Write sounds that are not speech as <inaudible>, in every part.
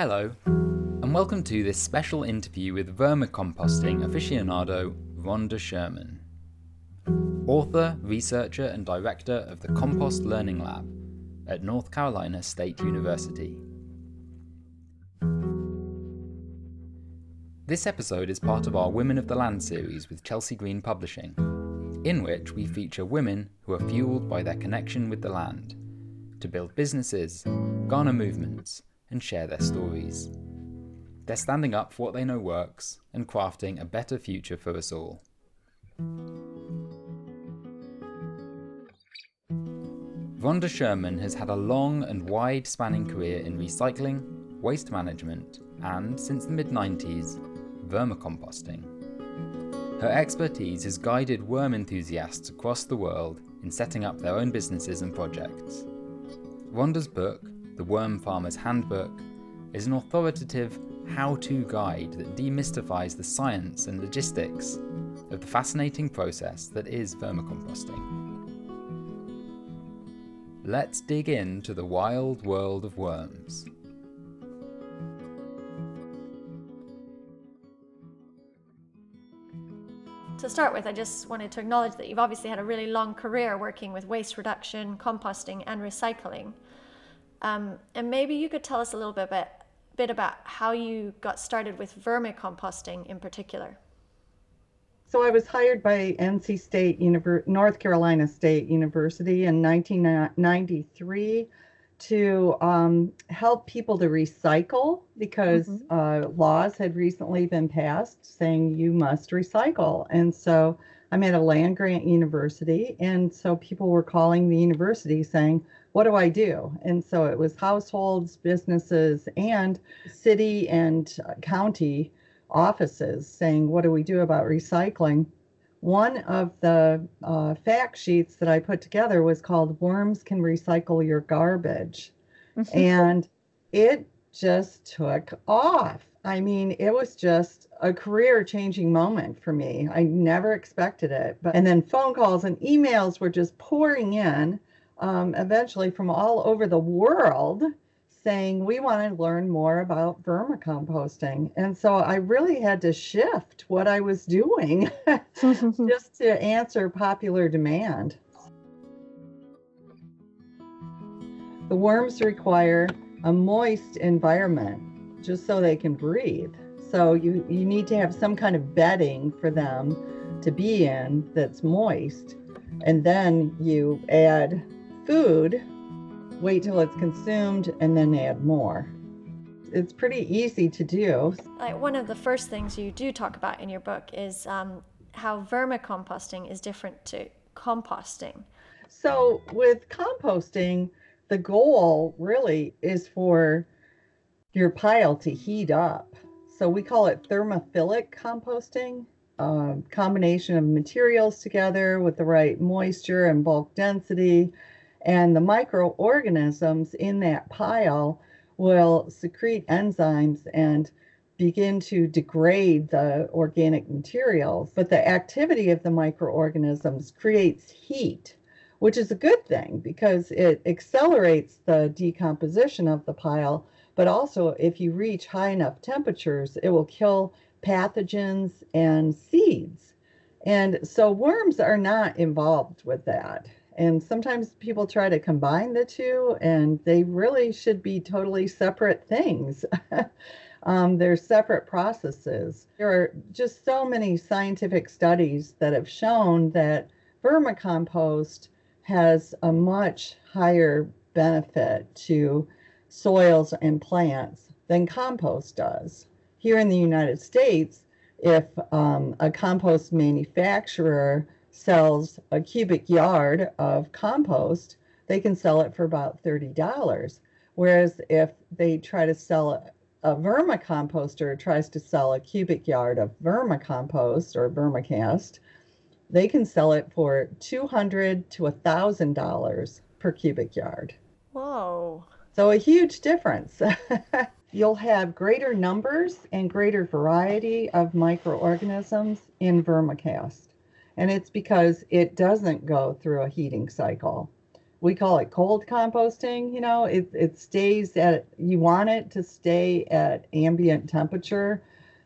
Hello, and welcome to this special interview with vermicomposting aficionado Rhonda Sherman, author, researcher, and director of the Compost Learning Lab at North Carolina State University. This episode is part of our Women of the Land series with Chelsea Green Publishing, in which we feature women who are fueled by their connection with the land to build businesses, garner movements, and share their stories. They're standing up for what they know works and crafting a better future for us all. Rhonda Sherman has had a long and wide spanning career in recycling, waste management, and, since the mid 90s, vermicomposting. Her expertise has guided worm enthusiasts across the world in setting up their own businesses and projects. Rhonda's book, The Worm Farmer's Handbook, is an authoritative how to guide that demystifies the science and logistics of the fascinating process that is vermicomposting. Let's dig into the wild world of worms. To start with, I just wanted to acknowledge that you've obviously had a really long career working with waste reduction, composting, and recycling. Um, and maybe you could tell us a little bit about, bit about how you got started with vermicomposting in particular. So I was hired by NC State, Univer- North Carolina State University in 1993 to um, help people to recycle because mm-hmm. uh, laws had recently been passed saying you must recycle. And so I'm at a land grant university. And so people were calling the university saying, What do I do? And so it was households, businesses, and city and county offices saying, What do we do about recycling? one of the uh, fact sheets that I put together was called Worms Can Recycle Your Garbage. and it just took off. I mean, it was just a career changing moment for me. I never expected it. But and then phone calls and emails were just pouring in um, eventually from all over the world saying we want to learn more about vermicomposting. And so I really had to shift what I was doing <laughs> <laughs> just to answer popular demand. The worms require a moist environment just so they can breathe. So you, you need to have some kind of bedding for them to be in that's moist. And then you add food wait till it's consumed, and then add more. It's pretty easy to do. Like one of the first things you do talk about in your book is um, how vermicomposting is different to composting. So, with composting, the goal really is for your pile to heat up. So, we call it thermophilic composting. A combination of materials together with the right moisture and bulk density and the microorganisms in that pile will secrete enzymes and begin to degrade the organic materials. But the activity of the microorganisms creates heat, which is a good thing because it accelerates the decomposition of the pile. But also, if you reach high enough temperatures, it will kill pathogens and seeds. And so worms are not involved with that. And sometimes people try to combine the two, and they really should be totally separate things. <laughs> um, they're separate processes. There are just so many scientific studies that have shown that vermicompost has a much higher benefit to soils and plants than compost does. Here in the United States, if um, a compost manufacturer sells a cubic yard of compost, they can sell it for about $30. Whereas if they try to sell a, a vermicomposter tries to sell a cubic yard of vermicompost or vermicast, they can sell it for 200 to $1,000 per cubic yard. Whoa. So a huge difference. <laughs> You'll have greater numbers and greater variety of microorganisms in vermicast and it's because it doesn't go through a heating cycle. we call it cold composting. You know, it, it stays at, you want it to stay at ambient temperature.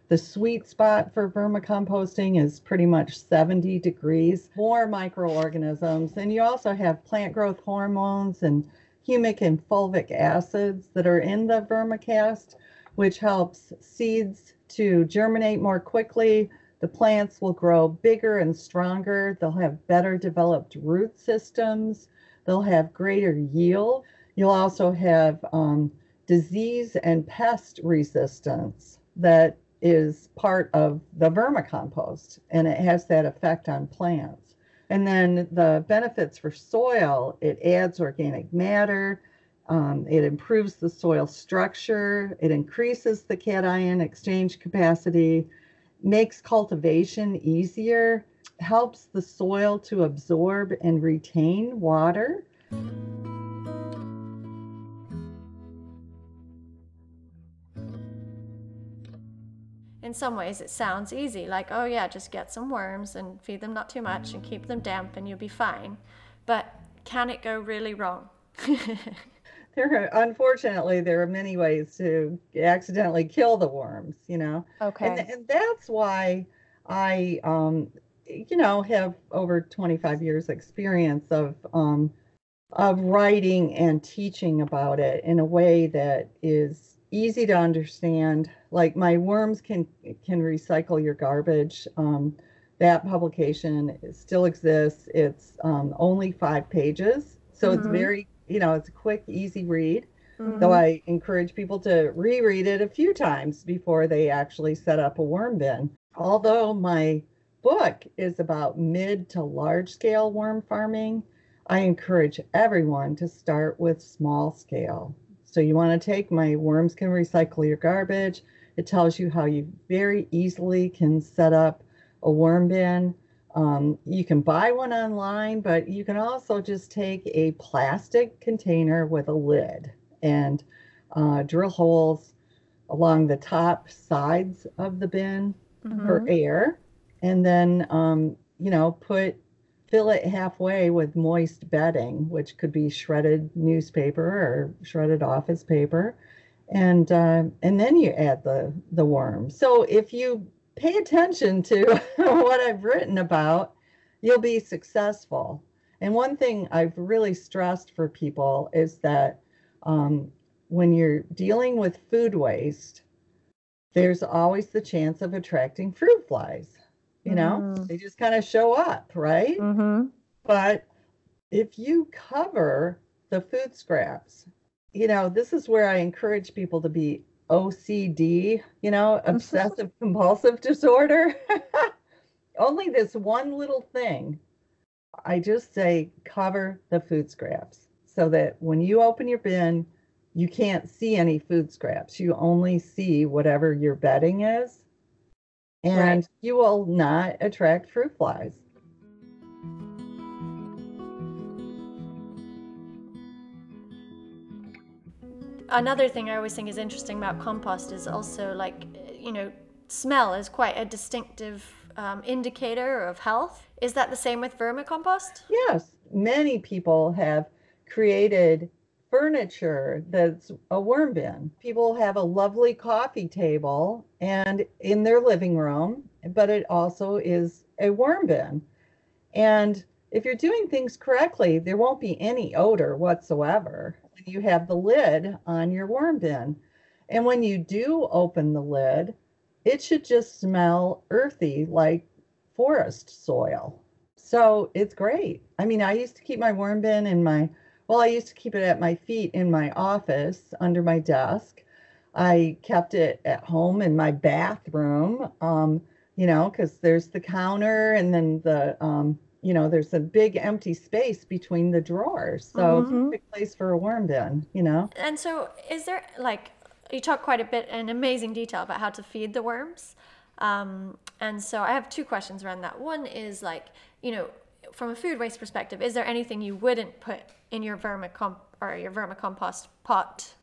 The sweet spot for vermicomposting is pretty much 70 degrees. More microorganisms. And you also have plant growth hormones and humic and fulvic acids that are in the vermicast, which helps seeds to germinate more quickly. The plants will grow bigger and stronger. They'll have better developed root systems. They'll have greater yield. You'll also have um, disease and pest resistance that is part of the vermicompost, and it has that effect on plants. And then the benefits for soil it adds organic matter, um, it improves the soil structure, it increases the cation exchange capacity, makes cultivation easier, helps the soil to absorb and retain water. In some ways, it sounds easy, like, oh yeah, just get some worms and feed them not too much and keep them damp and you'll be fine. But can it go really wrong? <laughs> there are, unfortunately there are many ways to accidentally kill the worms you know? Okay. and, and that's why i um you know have over 25 years experience of um of writing and teaching about it in a way that is easy to understand. Like my worms can can recycle your garbage. Um that publication still exists. It's um, only five pages so mm-hmm. it's very you know, it's a quick, easy read. Mm-hmm. Though I encourage people to reread it a few times before they actually set up a worm bin. Although my book is about mid to large scale worm farming, I encourage everyone to start with small scale. So you want to take my Worms Can Recycle Your Garbage. It tells you how you very easily can set up a worm bin um, you can buy one online, but you can also just take a plastic container with a lid and uh, drill holes along the top sides of the bin mm-hmm. for air. And then, um, you know, put fill it halfway with moist bedding, which could be shredded newspaper or shredded office paper. And uh, and then you add the the worms. So if you pay attention to <laughs> what I've written about, you'll be successful. And one thing I've really stressed for people is that um, when you're dealing with food waste, there's always the chance of attracting fruit flies. You know, mm. they just kind of show up, right? Mm-hmm. But if you cover the food scraps, you know, this is where I encourage people to be OCD, you know, <laughs> obsessive compulsive disorder. <laughs> Only this one little thing. I just say cover the food scraps so that when you open your bin, you can't see any food scraps. You only see whatever your bedding is, and right. you will not attract fruit flies. Another thing I always think is interesting about compost is also like, you know, smell is quite a distinctive um, indicator of health. Is that the same with vermicompost? Yes. Many people have created furniture that's a worm bin. People have a lovely coffee table and in their living room, but it also is a worm bin. And if you're doing things correctly, there won't be any odor whatsoever you have the lid on your worm bin. And when you do open the lid, it should just smell earthy like forest soil. So it's great. I mean, I used to keep my worm bin in my, well, I used to keep it at my feet in my office under my desk. I kept it at home in my bathroom, um, you know, because there's the counter and then the, um, you know, there's a big empty space between the drawers. So mm-hmm. it's a big place for a worm bin, you know? And so is there like, you talk quite a bit in amazing detail about how to feed the worms. Um, and so I have two questions around that. One is like, you know, from a food waste perspective, is there anything you wouldn't put in your vermicomp or your vermicompost pot?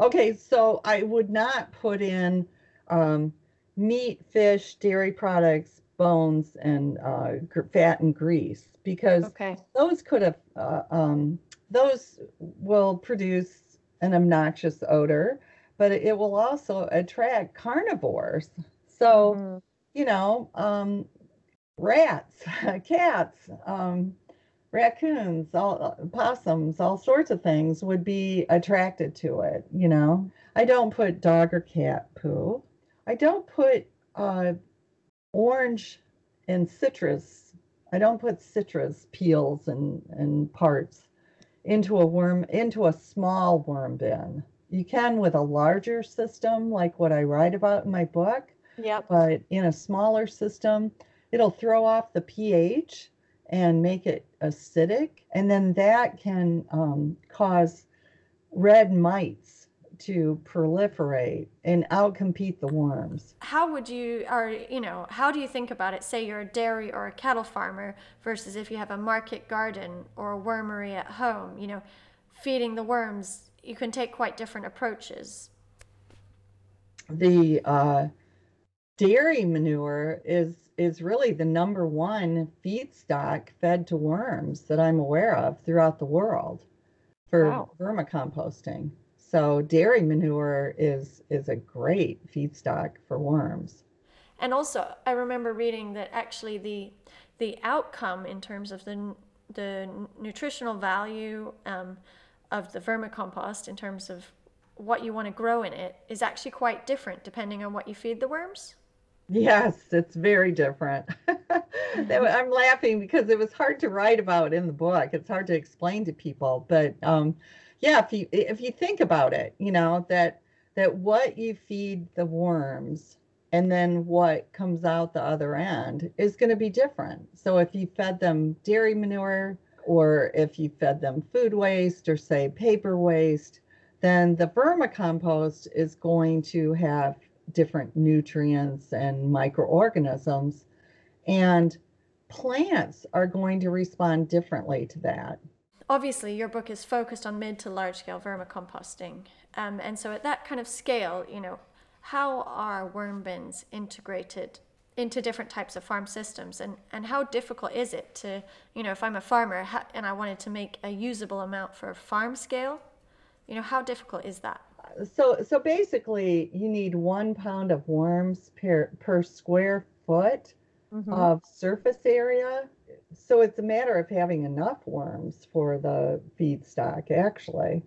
Okay, so I would not put in um, meat, fish, dairy products, bones and uh, fat and grease because okay. those could have uh, um, those will produce an obnoxious odor, but it will also attract carnivores. So mm-hmm. you know, um, rats, <laughs> cats, um, raccoons, all uh, possums, all sorts of things would be attracted to it. You know, I don't put dog or cat poo. I don't put uh, orange and citrus. I don't put citrus peels and, and parts into a worm into a small worm bin. You can with a larger system like what I write about in my book. Yep. But in a smaller system, it'll throw off the pH and make it acidic, and then that can um, cause red mites to proliferate and outcompete the worms. How would you, or you know, how do you think about it? Say you're a dairy or a cattle farmer versus if you have a market garden or a wormery at home. You know, feeding the worms, you can take quite different approaches. The uh, dairy manure is is really the number one feedstock fed to worms that I'm aware of throughout the world for wow. vermicomposting. So dairy manure is is a great feedstock for worms. And also, I remember reading that actually the the outcome in terms of the the nutritional value um, of the vermicompost in terms of what you want to grow in it is actually quite different depending on what you feed the worms. Yes, it's very different. <laughs> I'm laughing because it was hard to write about in the book. It's hard to explain to people, but um, yeah, if you if you think about it, you know that that what you feed the worms and then what comes out the other end is going to be different. So if you fed them dairy manure or if you fed them food waste or say paper waste, then the vermicompost is going to have different nutrients and microorganisms and plants are going to respond differently to that obviously your book is focused on mid to large scale vermicomposting. Um, and so at that kind of scale, you know, how are worm bins integrated into different types of farm systems and, and how difficult is it to, you know, if I'm a farmer and I wanted to make a usable amount for farm scale, you know, how difficult is that? So, so basically you need one pound of worms per, per square foot mm-hmm. of surface area so it's a matter of having enough worms for the feedstock, actually.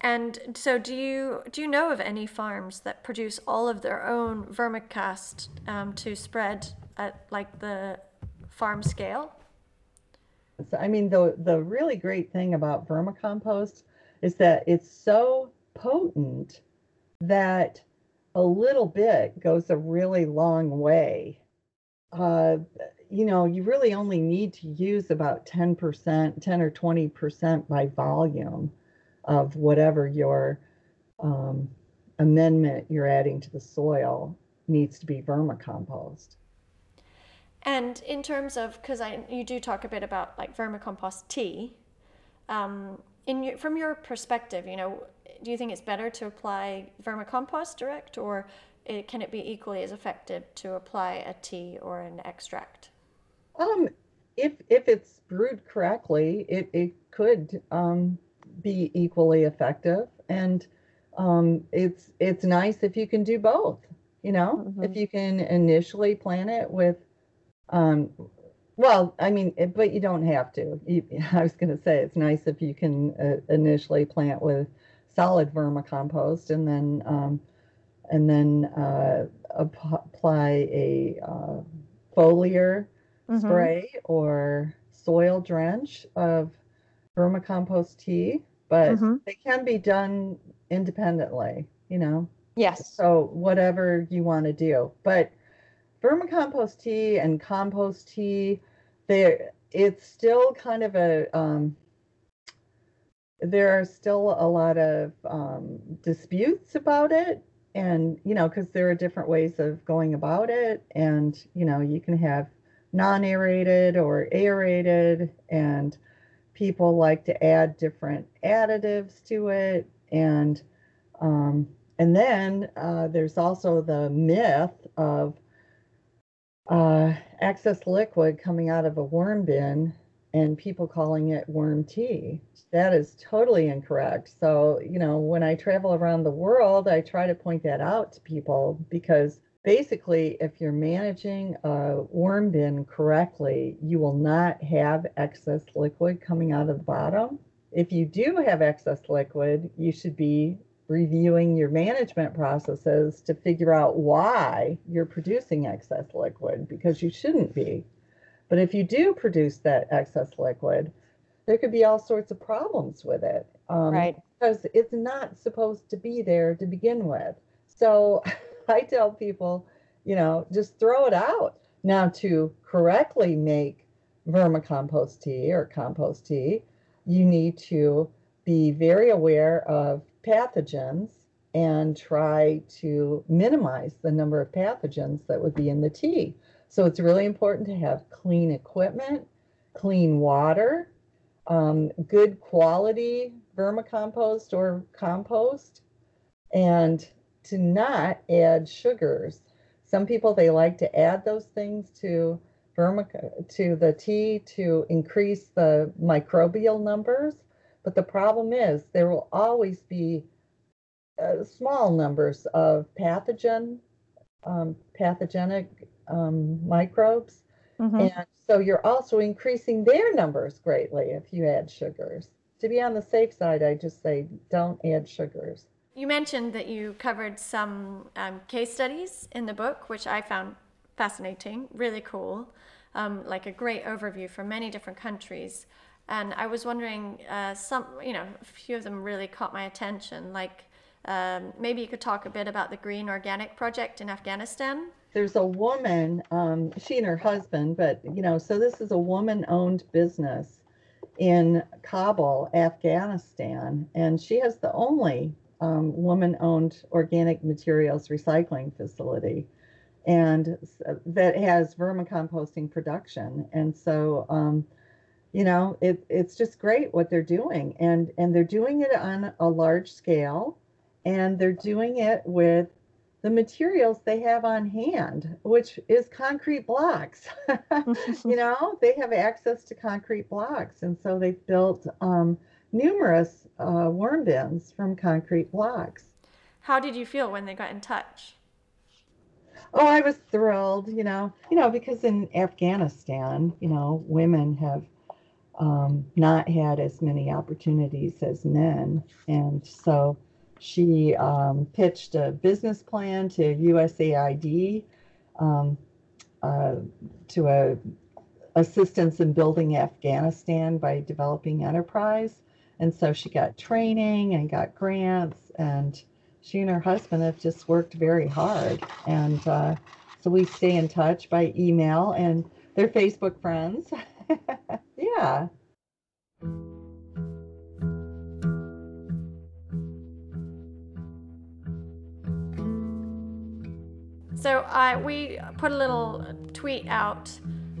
And so, do you do you know of any farms that produce all of their own vermicast um, to spread at like the farm scale? So, I mean, the the really great thing about vermicompost is that it's so potent that a little bit goes a really long way. Uh, you know, you really only need to use about 10%, 10 or 20% by volume of whatever your um, amendment you're adding to the soil needs to be vermicompost. And in terms of, because you do talk a bit about like vermicompost tea, um, in your, from your perspective, you know, do you think it's better to apply vermicompost direct, or it, can it be equally as effective to apply a tea or an extract? Um, if if it's brewed correctly, it it could um, be equally effective, and um, it's it's nice if you can do both. You know, mm-hmm. if you can initially plan it with, um, well, I mean, it, but you don't have to. You, <laughs> I was going to say it's nice if you can uh, initially plant with solid vermicompost, and then um, and then uh, apply a uh, foliar mm-hmm. spray or soil drench of vermicompost tea, but mm-hmm. they can be done independently, you know? Yes. So whatever you want to do. But vermicompost tea and compost tea, they it's still kind of a um, there are still a lot of um, disputes about it and you know because there are different ways of going about it and you know you can have non-aerated or aerated and people like to add different additives to it and um, and then uh, there's also the myth of uh, excess liquid coming out of a worm bin and people calling it worm tea. That is totally incorrect. So, you know, when I travel around the world, I try to point that out to people because basically, if you're managing a worm bin correctly, you will not have excess liquid coming out of the bottom. If you do have excess liquid, you should be reviewing your management processes to figure out why you're producing excess liquid because you shouldn't be. But if you do produce that excess liquid, there could be all sorts of problems with it. Um, right. Because it's not supposed to be there to begin with. So <laughs> <laughs> I tell people, you know, just throw it out. Now, to correctly make vermicompost tea or compost tea, you need to be very aware of pathogens and try to minimize the number of pathogens that would be in the tea. So it's really important to have clean equipment, clean water, um, good quality vermicompost or compost, and to not add sugars. Some people they like to add those things to vermic to the tea to increase the microbial numbers, but the problem is there will always be uh, small numbers of pathogen, um, pathogenic um, microbes. Mm-hmm. And so you're also increasing their numbers greatly if you add sugars. To be on the safe side, I just say don't add sugars. You mentioned that you covered some um, case studies in the book, which I found fascinating, really cool, um, like a great overview from many different countries. And I was wondering, uh, some, you know, a few of them really caught my attention. Like um, maybe you could talk a bit about the Green Organic Project in Afghanistan. There's a woman, um, she and her husband, but you know, so this is a woman-owned business in Kabul, Afghanistan, and she has the only um, woman-owned organic materials recycling facility. And that has vermicomposting production. And so um, you know it, it's just great what they're doing. And and they're doing it on a large scale. And they're doing it with the materials they have on hand which is concrete blocks. <laughs> <laughs> You know they have access to concrete blocks. And so they've built um, numerous uh, worm bins from concrete blocks how did you feel when they got in touch oh i was thrilled you know you know because in afghanistan you know women have um, not had as many opportunities as men. And so she um, pitched a business plan to USAID um, uh, to a assistance in building Afghanistan by developing enterprise. And so she got training and got grants, and she and her husband have just worked very hard. And uh, so we stay in touch by email, and they're Facebook friends. <laughs> yeah. So uh, we put a little tweet out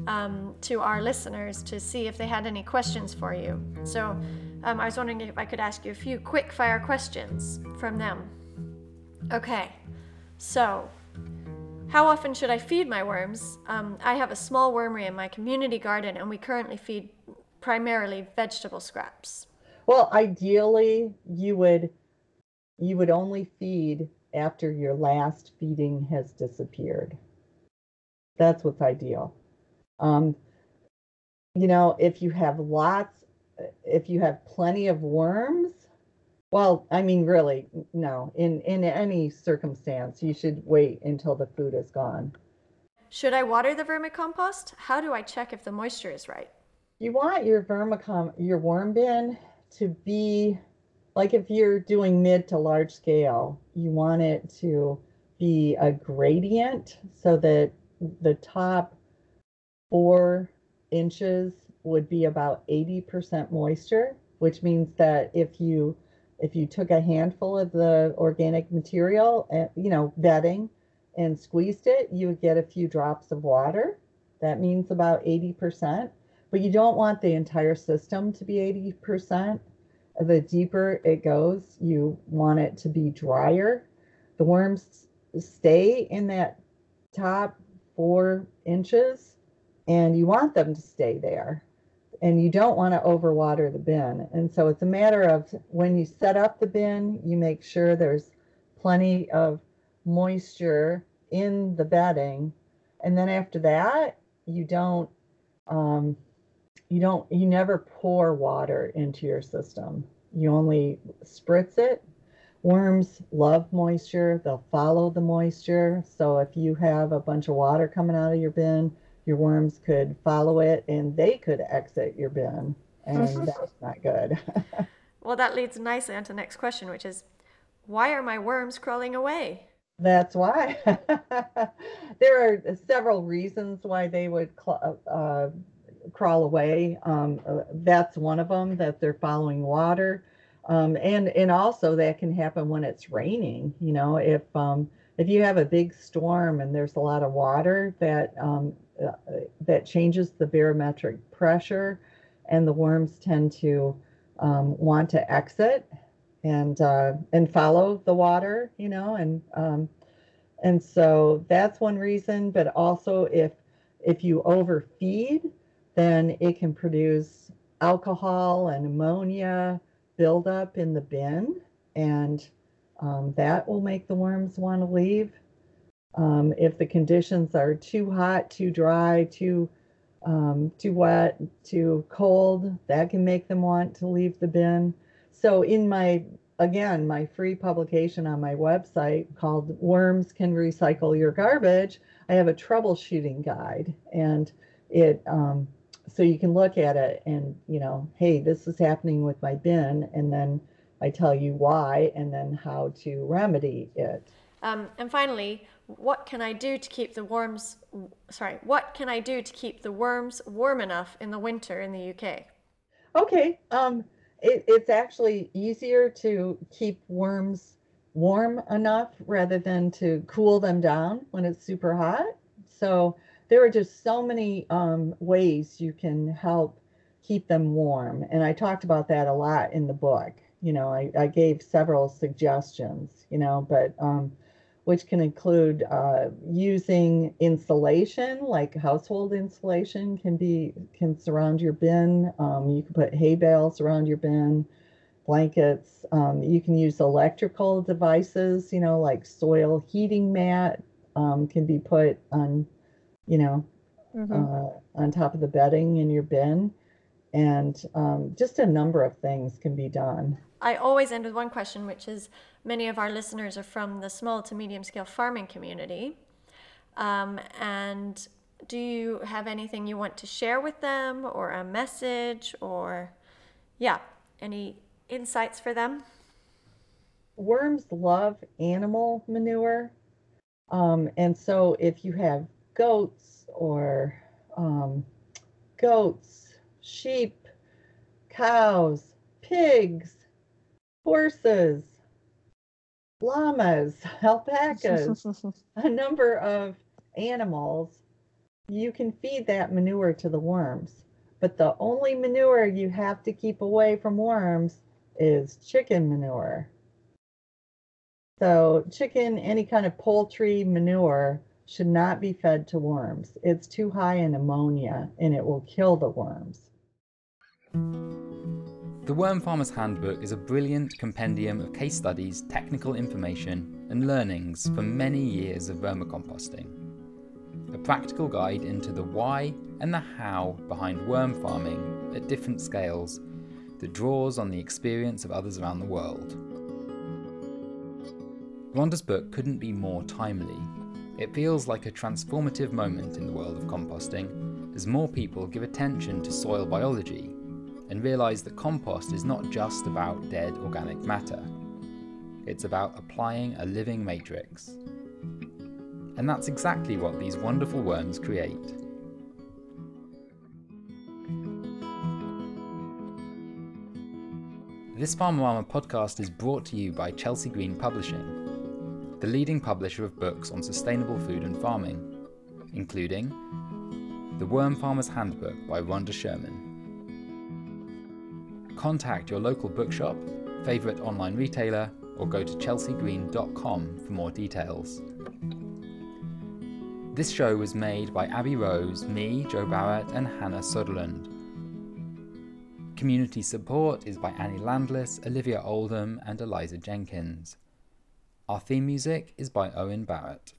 um, to our listeners to see if they had any questions for you. So um, I was wondering if I could ask you a few quick fire questions from them. Okay, so how often should I feed my worms? Um, I have a small wormery in my community garden, and we currently feed primarily vegetable scraps. Well, ideally, you would you would only feed after your last feeding has disappeared. That's what's ideal. Um, you know, if you have lots, if you have plenty of worms, well, I mean, really, no. In in any circumstance, you should wait until the food is gone. Should I water the vermicompost? How do I check if the moisture is right? You want your vermicom your worm bin to be like if you're doing mid to large scale, you want it to be a gradient so that the top four inches would be about 80% moisture, which means that if you if you took a handful of the organic material, eh, you know, bedding, and squeezed it, you would get a few drops of water. That means about 80%. But you don't want the entire system to be 80%. The deeper it goes, you want it to be drier. The worms stay in that top four inches, and you want them to stay there. And you don't want to overwater the bin. And so it's a matter of when you set up the bin, you make sure there's plenty of moisture in the bedding. And then after that, you don't um, you don't you never pour water into your system. You only spritz it. Worms love moisture. They'll follow the moisture. So if you have a bunch of water coming out of your bin, your worms could follow it and they could exit your bin. And that's not good. <laughs> well, that leads nicely onto the next question, which is why are my worms crawling away? That's why. <laughs> there are several reasons why they would cl- uh, crawl away. Um, uh, that's one of them, that they're following water. Um, and, and also that can happen when it's raining. You know, if, um, if you have a big storm and there's a lot of water, that, um, uh, that changes the barometric pressure and the worms tend to um, want to exit and uh, and follow the water, you know, and um, and so that's one reason. But also, if if you overfeed, then it can produce alcohol and ammonia buildup in the bin, and um, that will make the worms want to leave. Um, if the conditions are too hot, too dry, too um, too wet, too cold, that can make them want to leave the bin. So in my again, my free publication on my website called Worms Can Recycle Your Garbage, I have a troubleshooting guide and it um, so you can look at it and you know, hey, this is happening with my bin, and then I tell you why and then how to remedy it. Um, and finally, what can I do to keep the worms? Sorry, what can I do to keep the worms warm enough in the winter in the UK? Okay, um, it, it's actually easier to keep worms warm enough rather than to cool them down when it's super hot. So there are just so many um, ways you can help keep them warm. And I talked about that a lot in the book. You know, I, I gave several suggestions, you know, but um, which can include uh, using insulation, like household insulation can be can surround your bin. Um, you can put hay bales around your bin, blankets. Um, you can use electrical devices, you know, like soil heating mat um, can be put on, you know, mm-hmm. uh, on top of the bedding in your bin, and um, just a number of things can be done. I always end with one question, which is many of our listeners are from the small to medium scale farming community. Um, and do you have anything you want to share with them or a message or, yeah, any insights for them? Worms love animal manure. Um, and so if you have goats or um, goats, sheep, cows, pigs, horses, llamas, alpacas, <laughs> a number of animals, you can feed that manure to the worms. But the only manure you have to keep away from worms is chicken manure. So, chicken, any kind of poultry manure should not be fed to worms. It's too high in ammonia and it will kill the worms. The Worm Farmer's Handbook is a brilliant compendium of case studies, technical information, and learnings from many years of vermicomposting. A practical guide into the why and the how behind worm farming at different scales that draws on the experience of others around the world. Rhonda's book couldn't be more timely. It feels like a transformative moment in the world of composting as more people give attention to soil biology and realise that compost is not just about dead organic matter, it's about applying a living matrix. And that's exactly what these wonderful worms create. This Farmerama podcast is brought to you by Chelsea Green Publishing, the leading publisher of books on sustainable food and farming, including The Worm Farmer's Handbook by Rhonda Sherman, contact your local bookshop, favourite online retailer, or go to chelseagreen.com for more details. This show was made by Abby Rose, me, Joe Barrett, and Hannah Sutherland. Community support is by Annie Landless, Olivia Oldham, and Eliza Jenkins. Our theme music is by Owen Barrett.